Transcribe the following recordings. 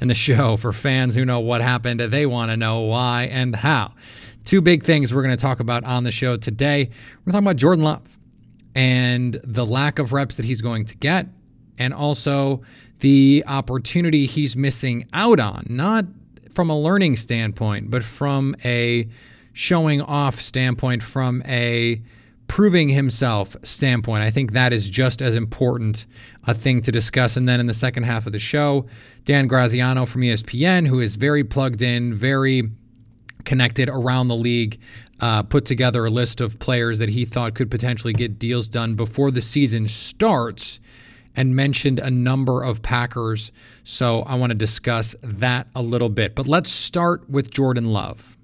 and the show for fans who know what happened. They want to know why and how. Two big things we're going to talk about on the show today. We're talking about Jordan Love and the lack of reps that he's going to get, and also the opportunity he's missing out on, not from a learning standpoint, but from a showing off standpoint, from a proving himself standpoint. I think that is just as important a thing to discuss. And then in the second half of the show, Dan Graziano from ESPN, who is very plugged in, very connected around the league, uh, put together a list of players that he thought could potentially get deals done before the season starts and mentioned a number of Packers. So I want to discuss that a little bit. But let's start with Jordan Love.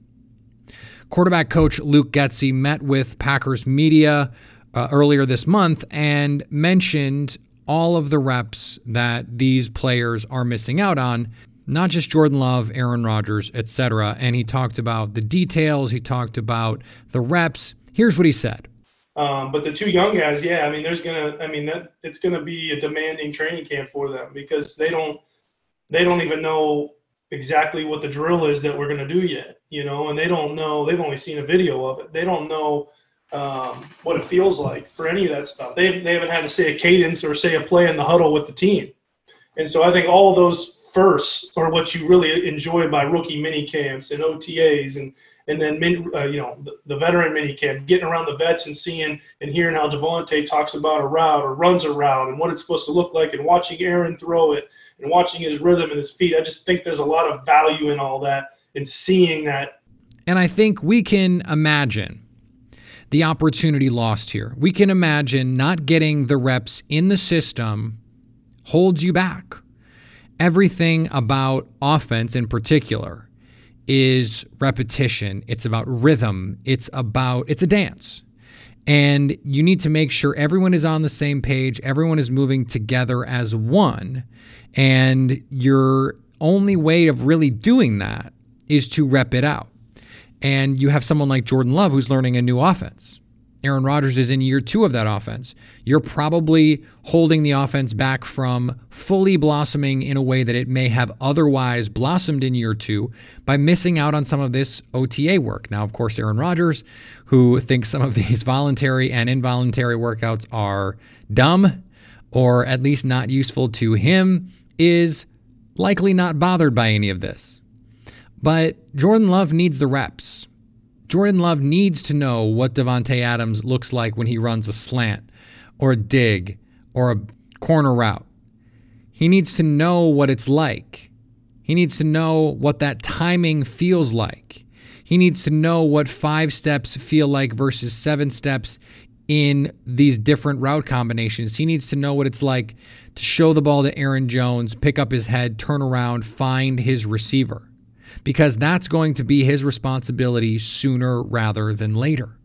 Quarterback coach Luke Getsy met with Packers media uh, earlier this month and mentioned all of the reps that these players are missing out on, not just Jordan Love, Aaron Rodgers, etc. And he talked about the details, he talked about the reps. Here's what he said. Um, but the two young guys, yeah, I mean, there's gonna, I mean, that it's gonna be a demanding training camp for them because they don't, they don't even know exactly what the drill is that we're gonna do yet, you know, and they don't know. They've only seen a video of it. They don't know um, what it feels like for any of that stuff. They, they haven't had to say a cadence or say a play in the huddle with the team. And so I think all those firsts are what you really enjoy by rookie mini camps and OTAs and and then uh, you know the, the, veteran mini camp, getting around the vets and seeing and hearing how Davante talks about a route or runs a route and what it's supposed to look like, and watching Aaron throw it and watching his rhythm and his feet. I just think there's a lot of value in all that and seeing that. And I think we can imagine the opportunity lost here. We can imagine not getting the reps in the system holds you back. Everything about offense in particular is repetition. It's about rhythm. It's about it's a dance. And you need to make sure everyone is on the same page, everyone is moving together as one. And your only way of really doing that is to rep it out and you have someone like Jordan Love who's learning a new offense. Aaron Rodgers is in year two of that offense. You're probably holding the offense back from fully blossoming in a way that it may have otherwise blossomed in year two by missing out on some of this OTA work. Now, of course, Aaron Rodgers, who thinks some of these voluntary and involuntary workouts are dumb or at least not useful to him, is likely not bothered by any of this. But Jordan Love needs the reps. Jordan Love needs to know what Davante Adams looks like when he runs a slant or a dig or a corner route. He needs to know what it's like. He needs to know what that timing feels like. He needs to know what five steps feel like versus seven steps in these different route combinations. He needs to know what it's like to show the ball to Aaron Jones, pick up his head, turn around, find his receiver because that's going to be his responsibility sooner rather than later.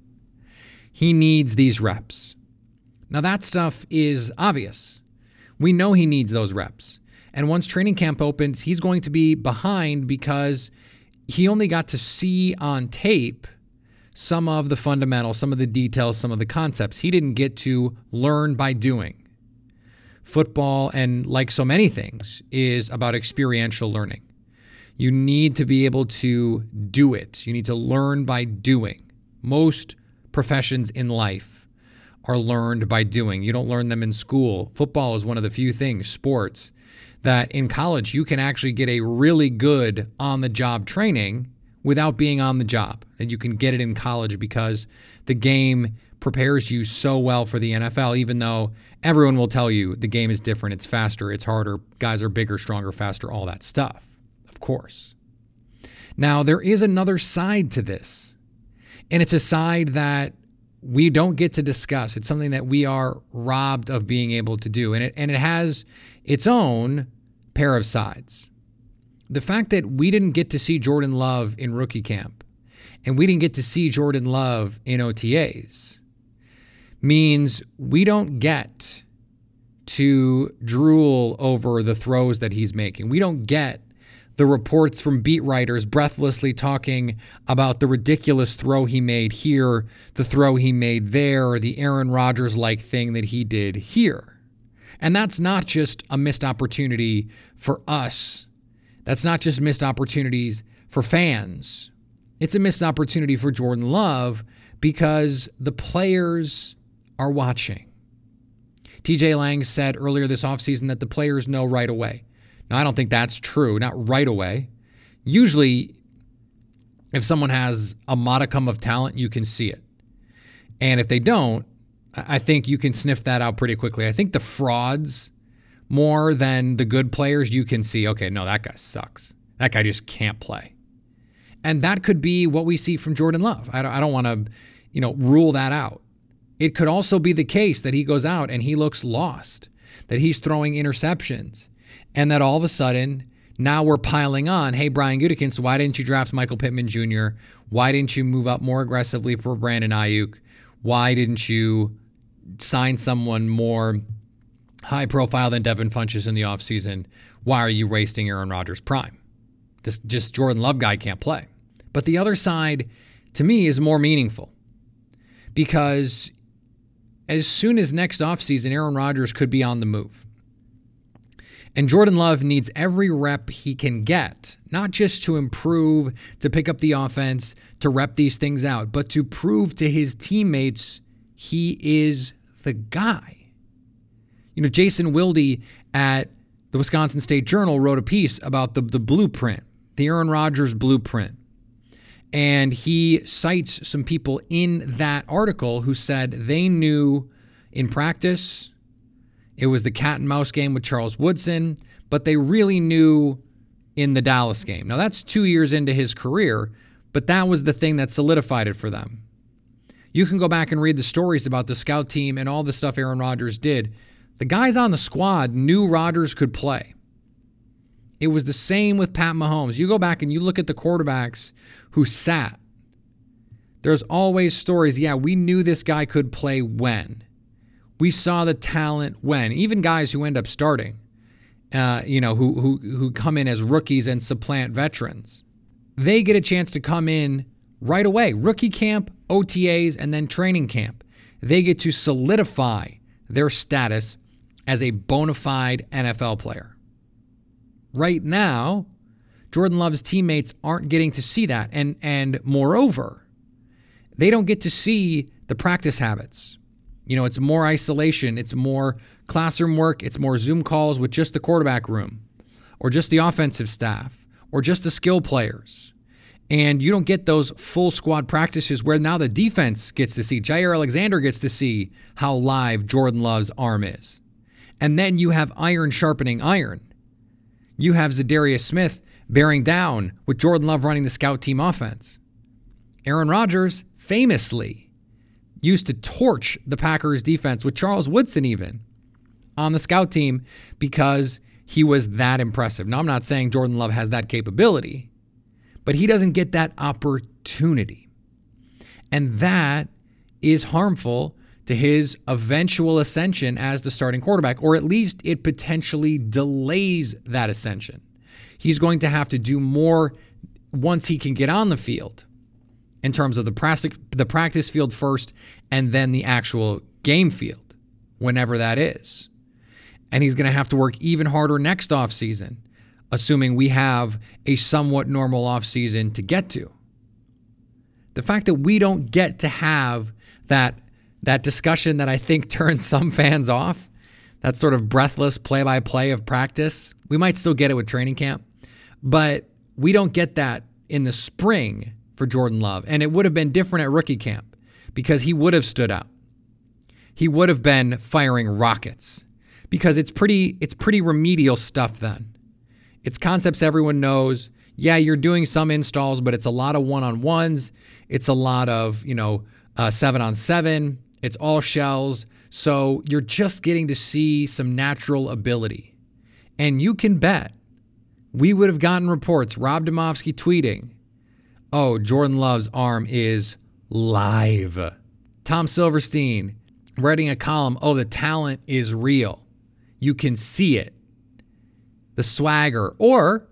he needs these reps. Now, that stuff is obvious. We know he needs those reps. And once training camp opens, he's going to be behind because he only got to see on tape some of the fundamentals, some of the details, some of the concepts. He didn't get to learn by doing. Football, and like so many things, is about experiential learning. You need to be able to do it, you need to learn by doing. Most professions in life are learned by doing. You don't learn them in school. Football is one of the few things, sports, that in college you can actually get a really good on the job training without being on the job. And you can get it in college because the game prepares you so well for the NFL, even though everyone will tell you the game is different, it's faster, it's harder, guys are bigger, stronger, faster, all that stuff. Course. Now, there is another side to this. And it's a side that we don't get to discuss. It's something that we are robbed of being able to do. And it, and it has its own pair of sides. The fact that we didn't get to see Jordan Love in rookie camp and we didn't get to see Jordan Love in OTAs means we don't get to drool over the throws that he's making. We don't get the reports from beat writers breathlessly talking about the ridiculous throw he made here, the throw he made there, or the Aaron Rodgers like thing that he did here. And that's not just a missed opportunity for us, that's not just missed opportunities for fans. It's a missed opportunity for Jordan Love because the players are watching. TJ Lang said earlier this offseason that the players know right away. Now, I don't think that's true, not right away. Usually, if someone has a modicum of talent, you can see it. And if they don't, I think you can sniff that out pretty quickly. I think the frauds, more than the good players, you can see, okay, no, that guy sucks. That guy just can't play. And that could be what we see from Jordan Love. I don't, I don't want to, you know, rule that out. It could also be the case that he goes out and he looks lost, that he's throwing interceptions, and that all of a sudden now we're piling on. Hey, Brian Gutekunst, why didn't you draft Michael Pittman Jr.? Why didn't you move up more aggressively for Brandon Aiyuk? Why didn't you sign someone more high profile than Devin Funchess in the offseason? Why are you wasting Aaron Rodgers' prime? This just Jordan Love guy can't play. But the other side, to me, is more meaningful because as soon as next offseason, Aaron Rodgers could be on the move. And Jordan Love needs every rep he can get, not just to improve, to pick up the offense, to rep these things out, but to prove to his teammates he is the guy. You know, Jason Wilde at the Wisconsin State Journal wrote a piece about the, the blueprint, the Aaron Rodgers blueprint. And he cites some people in that article who said they knew in practice it was the cat and mouse game with Charles Woodson, but they really knew in the Dallas game. Now, that's two years into his career, but that was the thing that solidified it for them. You can go back and read the stories about the scout team and all the stuff Aaron Rodgers did. The guys on the squad knew Rodgers could play. It was the same with Pat Mahomes. You go back and you look at the quarterbacks who sat. There's always stories. Yeah, we knew this guy could play when we saw the talent when even guys who end up starting, uh, you know, who who who come in as rookies and supplant veterans, they get a chance to come in right away. Rookie camp, OTAs, and then training camp. They get to solidify their status as a bona fide NFL player. Right now, Jordan Love's teammates aren't getting to see that. And, and moreover, they don't get to see the practice habits. You know, it's more isolation, it's more classroom work, it's more Zoom calls with just the quarterback room or just the offensive staff or just the skill players. And you don't get those full squad practices where now the defense gets to see, Jaire Alexander gets to see how live Jordan Love's arm is. And then you have iron sharpening iron. You have Za'Darius Smith bearing down with Jordan Love running the scout team offense. Aaron Rodgers famously used to torch the Packers defense with Charles Woodson even on the scout team because he was that impressive. Now, I'm not saying Jordan Love has that capability, but he doesn't get that opportunity. And that is harmful to his eventual ascension as the starting quarterback, or at least it potentially delays that ascension. He's going to have to do more once he can get on the field in terms of the practice, the practice field first and then the actual game field, whenever that is. And he's going to have to work even harder next offseason, assuming we have a somewhat normal offseason to get to. The fact that we don't get to have that that discussion that I think turns some fans off, that sort of breathless play by play of practice. We might still get it with training camp, but we don't get that in the spring for Jordan Love. And it would have been different at rookie camp because he would have stood out. He would have been firing rockets because it's pretty it's pretty remedial stuff then. It's concepts everyone knows. Yeah, you're doing some installs, but it's a lot of one-on-ones. It's a lot of, you know, uh, seven on seven. It's all shells. So you're just getting to see some natural ability. And you can bet we would have gotten reports, Rob Demovsky tweeting, oh, Jordan Love's arm is live. Tom Silverstein writing a column, oh, the talent is real. You can see it. The swagger. Or,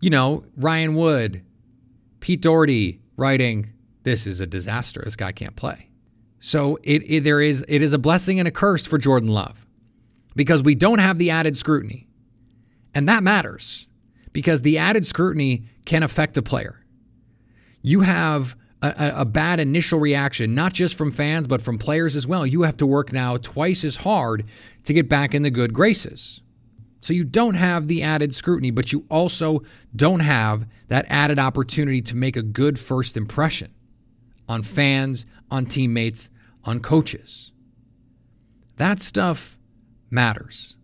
you know, Ryan Wood, Pete Dougherty writing, this is a disaster. This guy can't play. So it, it there is it is a blessing and a curse for Jordan Love because we don't have the added scrutiny. And that matters because the added scrutiny can affect a player. You have a, a, bad initial reaction, not just from fans, but from players as well. You have to work now twice as hard to get back in the good graces. So you don't have the added scrutiny, but you also don't have that added opportunity to make a good first impression on fans, on teammates, on coaches. That stuff matters.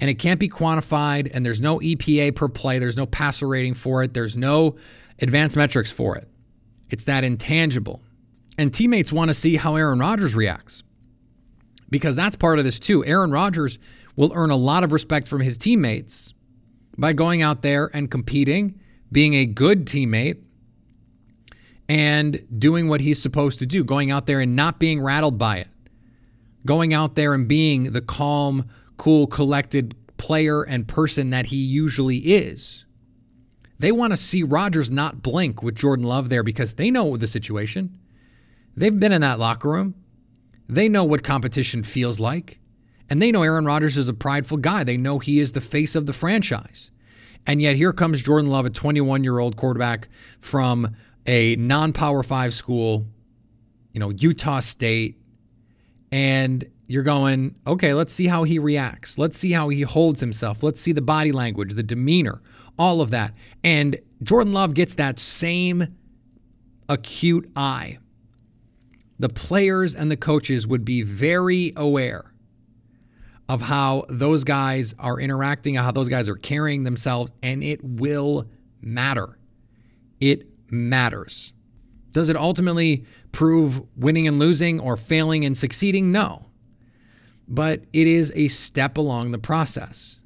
And it can't be quantified, and there's no EPA per play, there's no passer rating for it, there's no advanced metrics for it. It's that intangible. And teammates want to see how Aaron Rodgers reacts because that's part of this too. Aaron Rodgers will earn a lot of respect from his teammates by going out there and competing, being a good teammate, and doing what he's supposed to do, going out there and not being rattled by it, going out there and being the calm, cool, collected player and person that he usually is. They want to see Rodgers not blink with Jordan Love there because they know the situation. They've been in that locker room. They know what competition feels like. And they know Aaron Rodgers is a prideful guy. They know he is the face of the franchise. And yet here comes Jordan Love, a 21 year old quarterback from a non power five school, you know, Utah State, and you're going, okay, let's see how he reacts. Let's see how he holds himself. Let's see the body language, the demeanor, all of that. And Jordan Love gets that same acute eye. The players and the coaches would be very aware of how those guys are interacting, how those guys are carrying themselves, and it will matter. It matters. Does it ultimately prove winning and losing or failing and succeeding? No. But it is a step along the process.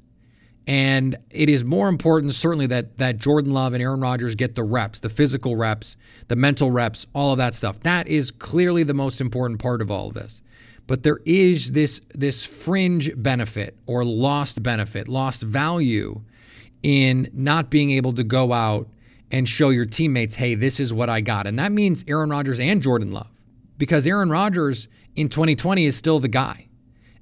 And it is more important, certainly, that that Jordan Love and Aaron Rodgers get the reps, the physical reps, the mental reps, all of that stuff. That is clearly the most important part of all of this. But there is this this fringe benefit or lost benefit, lost value in not being able to go out and show your teammates, hey, this is what I got. And that means Aaron Rodgers and Jordan Love, because Aaron Rodgers in 2020 is still the guy.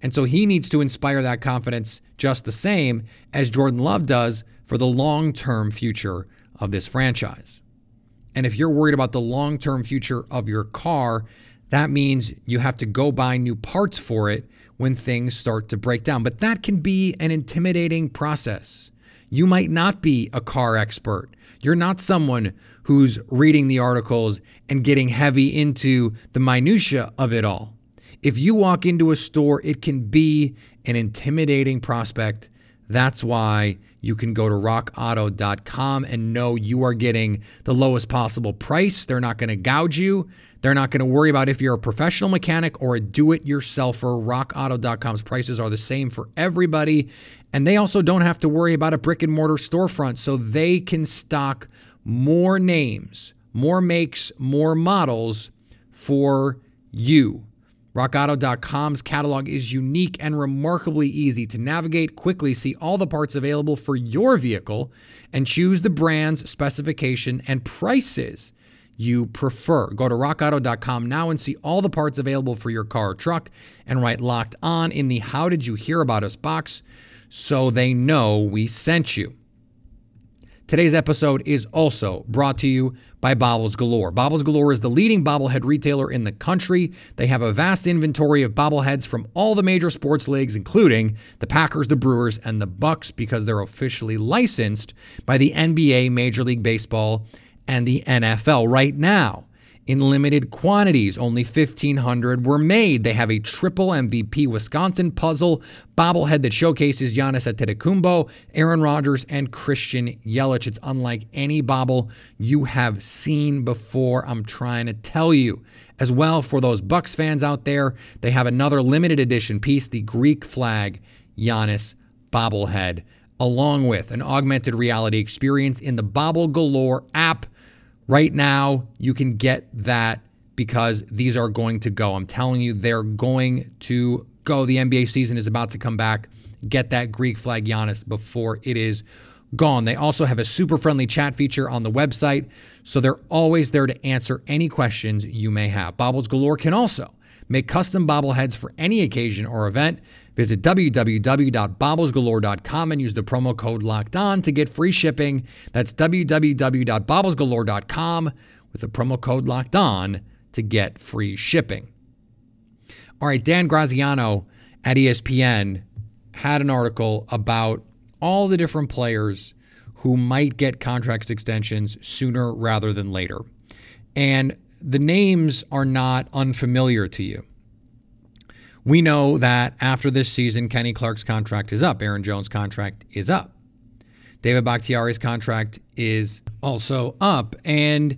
And so he needs to inspire that confidence just the same as Jordan Love does for the long term future of this franchise. And if you're worried about the long term future of your car, that means you have to go buy new parts for it when things start to break down. But that can be an intimidating process. You might not be a car expert. You're not someone who's reading the articles and getting heavy into the minutia of it all. If you walk into a store, it can be an intimidating prospect. That's why you can go to rockauto.com and know you are getting the lowest possible price. They're not going to gouge you. They're not going to worry about if you're a professional mechanic or a do it yourselfer. RockAuto.com's prices are the same for everybody. And they also don't have to worry about a brick and mortar storefront. So they can stock more names, more makes, more models for you. RockAuto.com's catalog is unique and remarkably easy to navigate, quickly see all the parts available for your vehicle, and choose the brands, specification, and prices you prefer. Go to rockauto.com now and see all the parts available for your car or truck and write locked on in the How Did You Hear About Us box so they know we sent you. Today's episode is also brought to you by Bobbles Galore. Bobbles Galore is the leading bobblehead retailer in the country. They have a vast inventory of bobbleheads from all the major sports leagues, including the Packers, the Brewers, and the Bucks, because they're officially licensed by the NBA, Major League Baseball, and the NFL. Right now, in limited quantities. Only 1,500 were made. They have a triple MVP Wisconsin puzzle bobblehead that showcases Giannis Antetokounmpo, Aaron Rodgers, and Christian Yelich. It's unlike any bobble you have seen before. I'm trying to tell you. As well, for those Bucks fans out there, they have another limited edition piece, the Greek flag Giannis bobblehead, along with an augmented reality experience in the Bobble Galore app Right now, you can get that because these are going to go. I'm telling you, they're going to go. The NBA season is about to come back. Get that Greek flag Giannis before it is gone. They also have a super friendly chat feature on the website, so they're always there to answer any questions you may have. Bobbles Galore can also make custom bobbleheads for any occasion or event. Visit www.bobblesgalore.com and use the promo code locked on to get free shipping. That's www.bobblesgalore.com with the promo code locked on to get free shipping. All right, Dan Graziano at ESPN had an article about all the different players who might get contract extensions sooner rather than later. And the names are not unfamiliar to you. We know that after this season, Kenny Clark's contract is up. Aaron Jones' contract is up. David Bakhtiari's contract is also up. And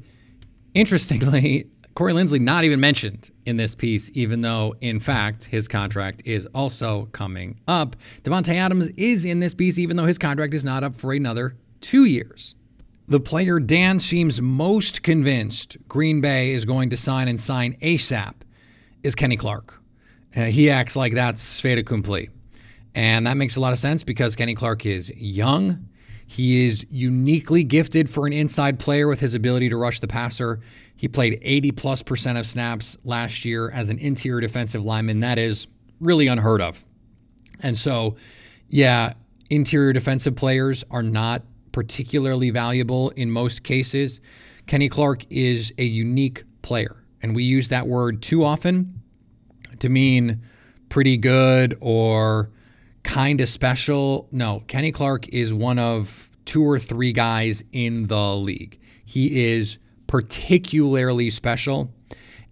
interestingly, Corey Linsley not even mentioned in this piece, even though, in fact, his contract is also coming up. Davante Adams is in this piece, even though his contract is not up for another two years. The player Dan seems most convinced Green Bay is going to sign and sign ASAP is Kenny Clark. Uh, he acts like that's fait accompli. And that makes a lot of sense because Kenny Clark is young. He is uniquely gifted for an inside player with his ability to rush the passer. He played 80 plus percent of snaps last year as an interior defensive lineman. That is really unheard of. And so, yeah, interior defensive players are not particularly valuable in most cases. Kenny Clark is a unique player, and we use that word too often to mean pretty good or kind of special. No, Kenny Clark is one of two or three guys in the league. He is particularly special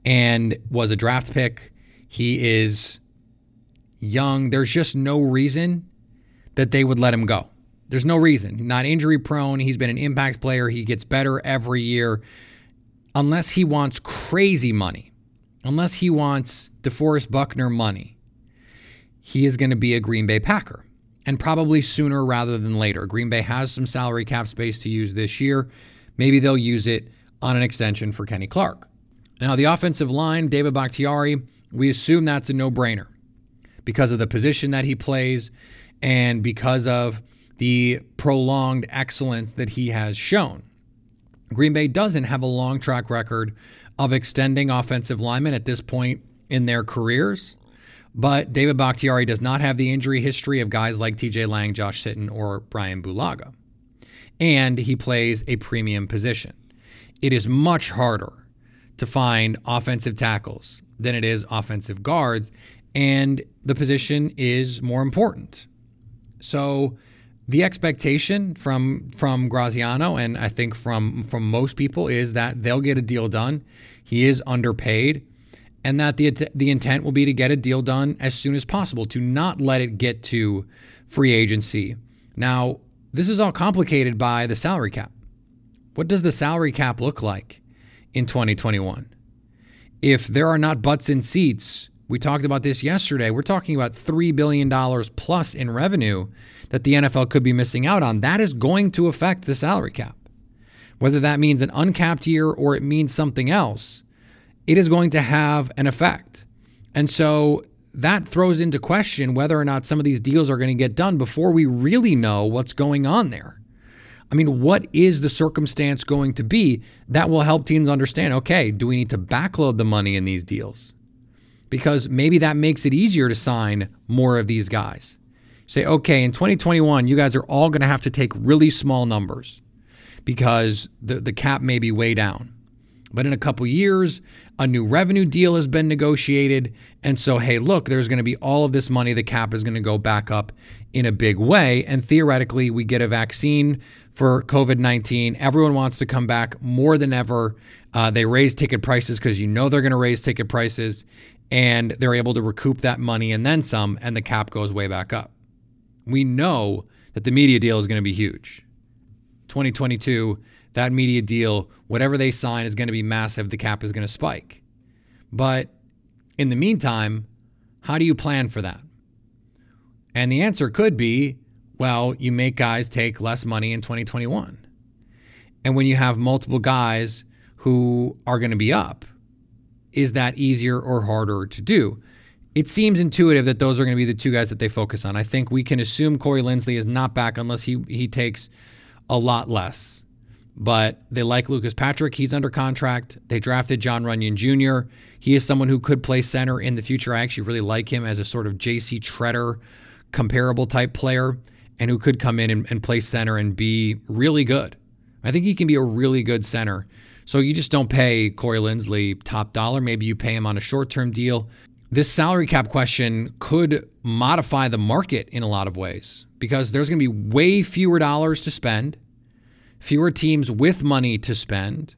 and was a draft pick. He is young. There's just no reason that they would let him go. There's no reason. Not injury prone. He's been an impact player. He gets better every year. Unless he wants crazy money unless he wants DeForest Buckner money, he is going to be a Green Bay Packer. And probably sooner rather than later. Green Bay has some salary cap space to use this year. Maybe they'll use it on an extension for Kenny Clark. Now, the offensive line, David Bakhtiari, we assume that's a no brainer because of the position that he plays and because of the prolonged excellence that he has shown. Green Bay doesn't have a long track record of extending offensive linemen at this point in their careers. But David Bakhtiari does not have the injury history of guys like TJ Lang, Josh Sitton, or Brian Bulaga. And he plays a premium position. It is much harder to find offensive tackles than it is offensive guards, and the position is more important. So the expectation from from Graziano and I think from from most people is that they'll get a deal done. He is underpaid and that the the intent will be to get a deal done as soon as possible to not let it get to free agency. Now, this is all complicated by the salary cap. What does the salary cap look like in 2021? If there are not butts in seats, we talked about this yesterday. We're talking about $3 billion plus in revenue that the NFL could be missing out on. That is going to affect the salary cap. Whether that means an uncapped year or it means something else, it is going to have an effect. And so that throws into question whether or not some of these deals are going to get done before we really know what's going on there. I mean, what is the circumstance going to be that will help teams understand okay, do we need to backload the money in these deals? Because maybe that makes it easier to sign more of these guys. Say, okay, in 2021, you guys are all going to have to take really small numbers because the, the cap may be way down. But in a couple years, a new revenue deal has been negotiated. And so, hey, look, there's going to be all of this money. The cap is going to go back up in a big way. And theoretically, we get a vaccine for COVID 19. Everyone wants to come back more than ever. Uh, they raise ticket prices because you know they're going to raise ticket prices. And they're able to recoup that money and then some. And the cap goes way back up. We know that the media deal is going to be huge. 2022 that media deal, whatever they sign, is going to be massive. The cap is going to spike. But in the meantime, how do you plan for that? And the answer could be well, you make guys take less money in 2021. And when you have multiple guys who are going to be up, is that easier or harder to do? It seems intuitive that those are going to be the two guys that they focus on. I think we can assume Corey Linsley is not back unless he he takes a lot less but they like Lucas Patrick. He's under contract. They drafted John Runyan Jr. He is someone who could play center in the future. I actually really like him as a sort of J.C. Tretter comparable type player and who could come in and, and play center and be really good. I think he can be a really good center. So you just don't pay Corey Linsley top dollar. Maybe you pay him on a short term deal. This salary cap question could modify the market in a lot of ways because there's going to be way fewer dollars to spend fewer teams with money to spend.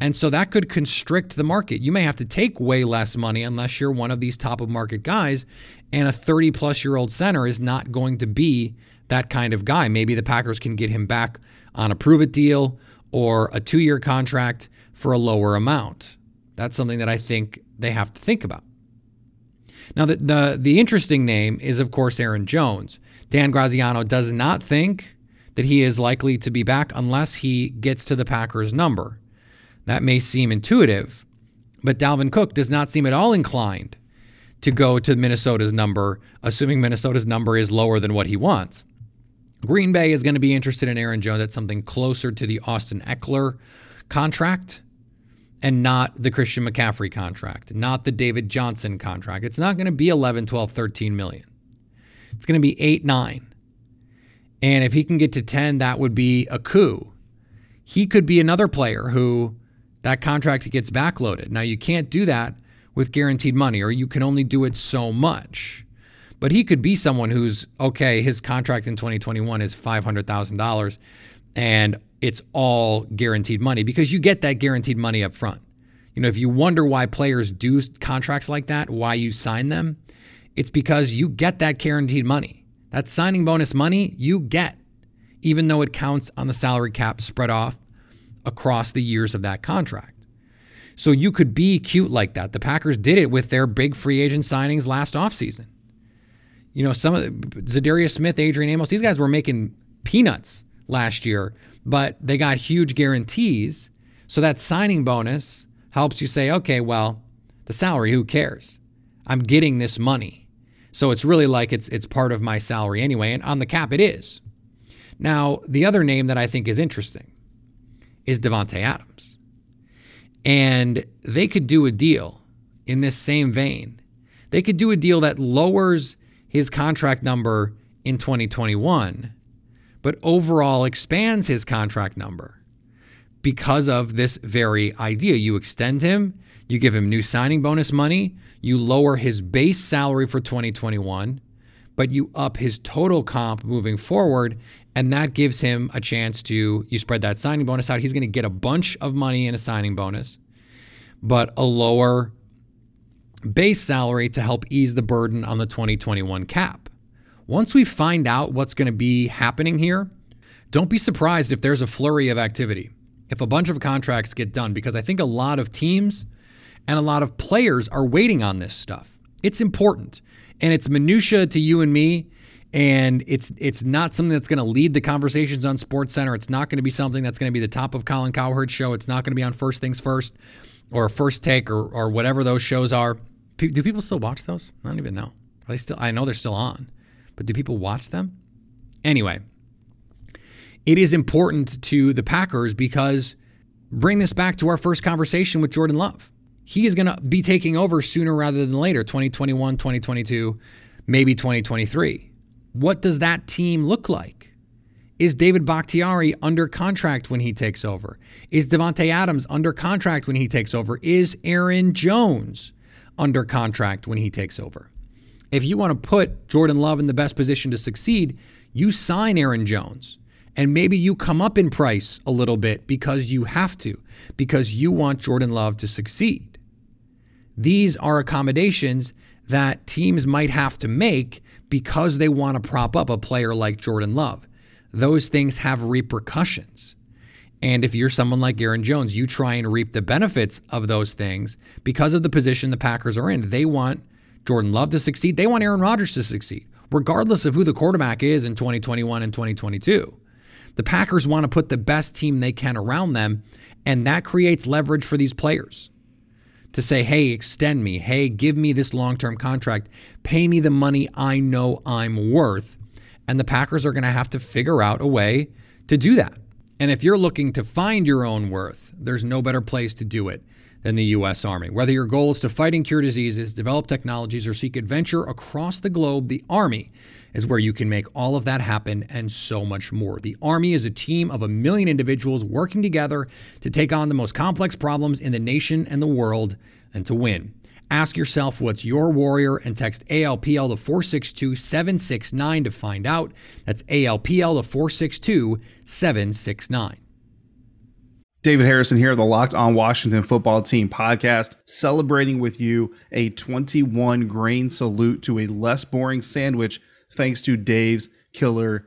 And so that could constrict the market. You may have to take way less money unless you're one of these top of market guys. And a 30 plus year old center is not going to be that kind of guy. Maybe the Packers can get him back on a prove it deal or a two year contract for a lower amount. That's something that I think they have to think about. Now, the, the, the interesting name is, of course, Aaron Jones. Dan Graziano does not think that he is likely to be back unless he gets to the Packers' number. That may seem intuitive, but Dalvin Cook does not seem at all inclined to go to Minnesota's number, assuming Minnesota's number is lower than what he wants. Green Bay is going to be interested in Aaron Jones at something closer to the Austin Ekeler contract and not the Christian McCaffrey contract, not the David Johnson contract. It's not going to be 11, 12, 13 million. It's going to be 8, 9. And if he can get to 10, that would be a coup. He could be another player who that contract gets backloaded. Now, you can't do that with guaranteed money, or you can only do it so much. But he could be someone who's okay, his contract in 2021 is $500,000 and it's all guaranteed money because you get that guaranteed money up front. You know, if you wonder why players do contracts like that, why you sign them, it's because you get that guaranteed money. That signing bonus money you get, even though it counts on the salary cap spread off across the years of that contract. So you could be cute like that. The Packers did it with their big free agent signings last offseason. You know, some of the, Za'Darius Smith, Adrian Amos, these guys were making peanuts last year, but they got huge guarantees. So that signing bonus helps you say, okay, well, the salary, who cares? I'm getting this money. So it's really like it's it's part of my salary anyway, and on the cap it is. Now, the other name that I think is interesting is Davante Adams. And they could do a deal in this same vein. They could do a deal that lowers his contract number in 2021, but overall expands his contract number because of this very idea. You extend him, you give him new signing bonus money, you lower his base salary for 2021, but you up his total comp moving forward. And that gives him a chance to, you spread that signing bonus out. He's going to get a bunch of money in a signing bonus, but a lower base salary to help ease the burden on the 2021 cap. Once we find out what's going to be happening here, don't be surprised if there's a flurry of activity, if a bunch of contracts get done, because I think a lot of teams and a lot of players are waiting on this stuff. It's important and it's minutia to you and me and it's it's not something that's going to lead the conversations on Sports Center. It's not going to be something that's going to be the top of Colin Cowherd's show. It's not going to be on First Things First. or First Take or, or whatever those shows are. Do people still watch those? I don't even know. Are they still? I know they're still on, but do people watch them? Anyway, it is important to the Packers because bring this back to our first conversation with Jordan Love. He is going to be taking over sooner rather than later, 2021, 2022, maybe 2023. What does that team look like? Is David Bakhtiari under contract when he takes over? Is Davante Adams under contract when he takes over? Is Aaron Jones under contract when he takes over? If you want to put Jordan Love in the best position to succeed, you sign Aaron Jones. And maybe you come up in price a little bit because you have to, because you want Jordan Love to succeed. These are accommodations that teams might have to make because they want to prop up a player like Jordan Love. Those things have repercussions. And if you're someone like Aaron Jones, you try and reap the benefits of those things because of the position the Packers are in. They want Jordan Love to succeed, they want Aaron Rodgers to succeed, regardless of who the quarterback is in 2021 and 2022. The Packers want to put the best team they can around them, and that creates leverage for these players to say, hey, extend me. Hey, give me this long term contract. Pay me the money I know I'm worth. And the Packers are going to have to figure out a way to do that. And if you're looking to find your own worth, there's no better place to do it than the U.S. Army. Whether your goal is to fight and cure diseases, develop technologies, or seek adventure across the globe, the Army is where you can make all of that happen and so much more. The Army is a team of a million individuals working together to take on the most complex problems in the nation and the world and to win. Ask yourself what's your warrior and text ALPL to 462 769 to find out. That's ALPL to 462 769. David Harrison here, the Locked On Washington Football Team podcast, celebrating with you a 21 grain salute to a less boring sandwich thanks to Dave's Killer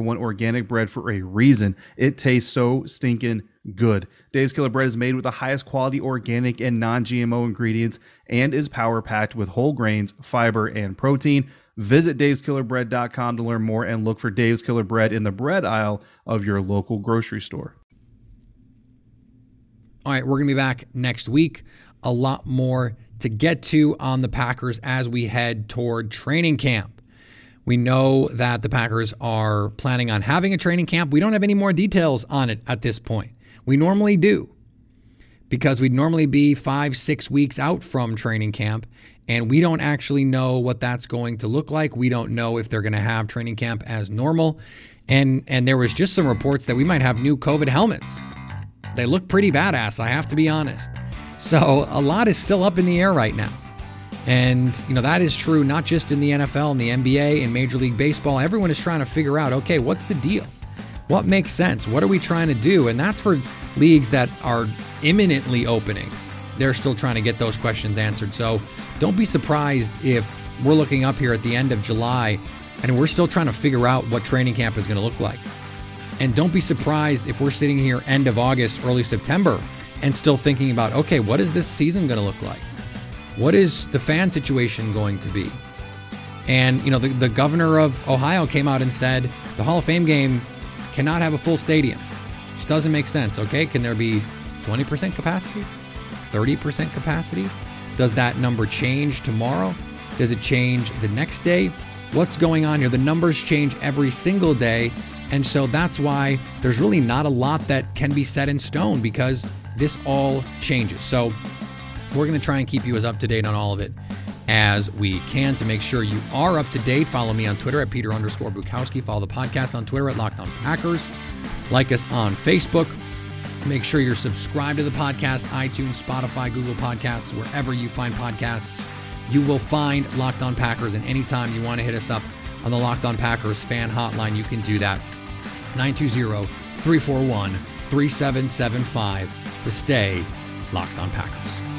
one organic bread for a reason. It tastes so stinking good. Dave's Killer Bread is made with the highest quality organic and non GMO ingredients and is power packed with whole grains, fiber, and protein. Visit daveskillerbread.com to learn more and look for Dave's Killer Bread in the bread aisle of your local grocery store. All right, we're going to be back next week. A lot more to get to on the Packers as we head toward training camp. We know that the Packers are planning on having a training camp. We don't have any more details on it at this point. We normally do because we'd normally be five, six weeks out from training camp, and we don't actually know what that's going to look like. We don't know if they're going to have training camp as normal. And and there was just some reports that we might have new COVID helmets. They look pretty badass, I have to be honest. So a lot is still up in the air right now. And, you know, that is true not just in the NFL and the NBA and Major League Baseball. Everyone is trying to figure out okay, what's the deal? What makes sense? What are we trying to do? And that's for leagues that are imminently opening. They're still trying to get those questions answered. So don't be surprised if we're looking up here at the end of July and we're still trying to figure out what training camp is going to look like. And don't be surprised if we're sitting here end of August, early September, and still thinking about okay, what is this season going to look like? What is the fan situation going to be? And, you know, the, the governor of Ohio came out and said the Hall of Fame game cannot have a full stadium. Just doesn't make sense, okay? Can there be 20% capacity? 30% capacity? Does that number change tomorrow? Does it change the next day? What's going on here? The numbers change every single day. And so that's why there's really not a lot that can be set in stone because this all changes. So we're going to try and keep you as up to date on all of it as we can to make sure you are up to date. Follow me on Twitter at Peter underscore Bukowski. Follow the podcast on Twitter at Locked On Packers. Like us on Facebook. Make sure you're subscribed to the podcast, iTunes, Spotify, Google Podcasts, wherever you find podcasts. You will find Locked On Packers, and anytime you want to hit us up on the Locked On Packers fan hotline, you can do that. 920 341 3775 to stay Locked On Packers.